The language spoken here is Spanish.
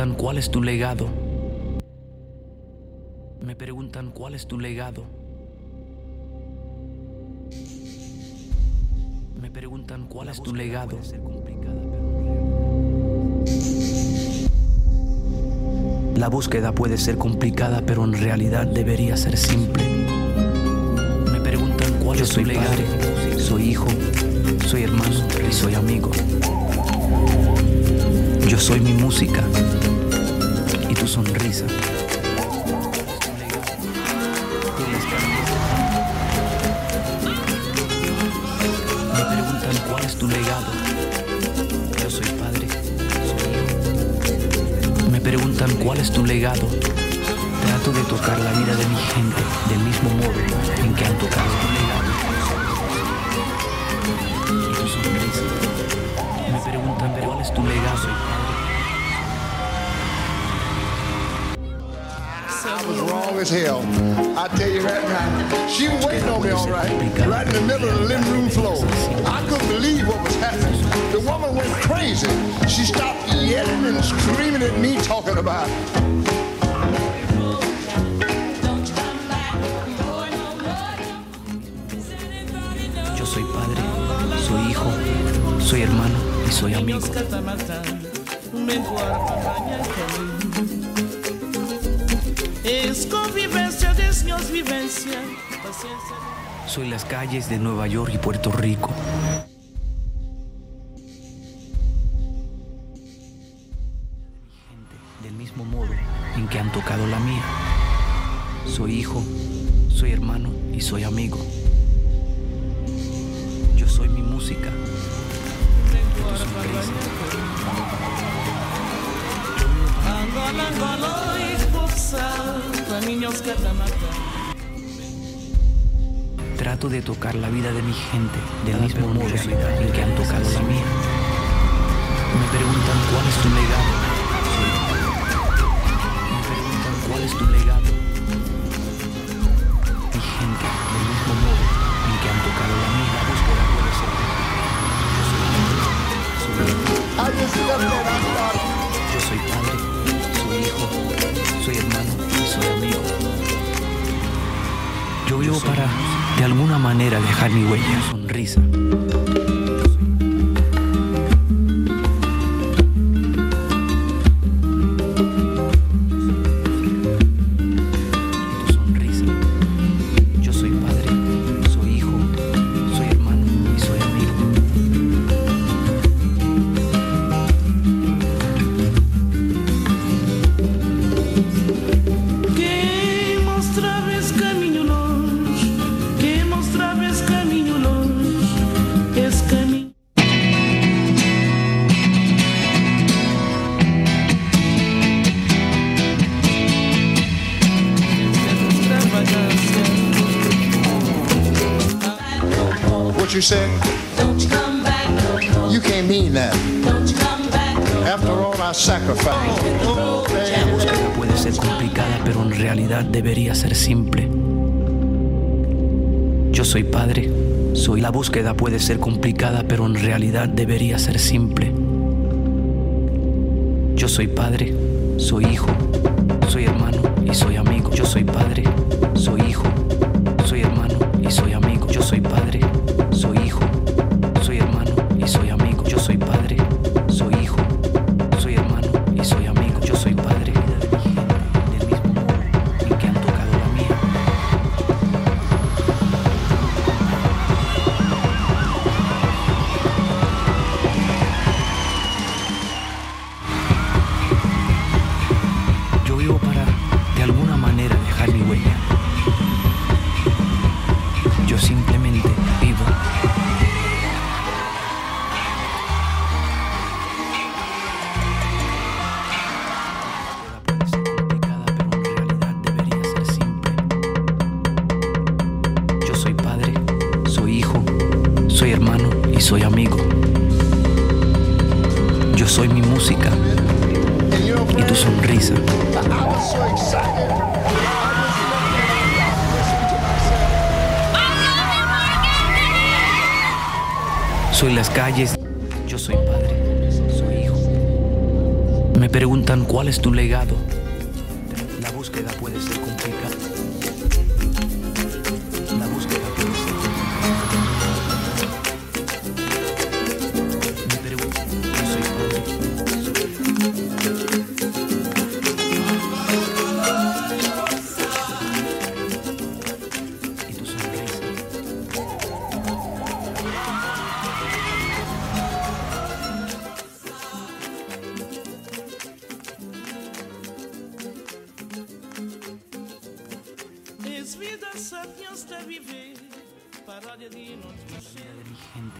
preguntan cuál es tu legado. Me preguntan cuál es tu legado. Me preguntan cuál es tu legado. La búsqueda puede ser complicada, pero en realidad debería ser simple. Me preguntan cuál es tu legado. Soy hijo, soy hermano y soy amigo. Yo soy mi música y tu sonrisa. Me preguntan cuál es tu legado. Yo soy padre, soy hijo. Me preguntan cuál es tu legado. Trato de tocar la vida de mi gente del mismo modo en que han tocado tu legado. As hell. I tell you right now, she was waiting on me all right, right in the middle of the living room floor. I couldn't believe what was happening. The woman went crazy. She stopped yelling and screaming at me, talking about. Yo soy padre, soy hijo, soy hermano y soy amigo. Es convivencia, Dios vivencia. Soy las calles de Nueva York y Puerto Rico. Del mismo modo en que han tocado la mía. Soy hijo, soy hermano y soy amigo. Yo soy mi música. y tu Trato de tocar la vida de mi gente del mismo modo en que han tocado la mía. Me preguntan cuál es tu legado. Me preguntan cuál es tu legado. De alguna manera, dejar mi huella. Sonrisa. What you said? Don't you come back. You can't mean that. Don't you come back After all I sacrificed. La puede ser complicada, pero en realidad debería ser simple. Yo soy padre, soy la búsqueda puede ser complicada, pero en realidad debería ser simple. Yo soy padre, soy hijo, soy hermano y soy amigo. Yo soy padre, soy amigo. Yo soy mi música y tu sonrisa. Soy las calles. Yo soy padre, soy hijo. Me preguntan cuál es tu legado. La búsqueda puede ser Vida sapiens de viver, paródia de gente.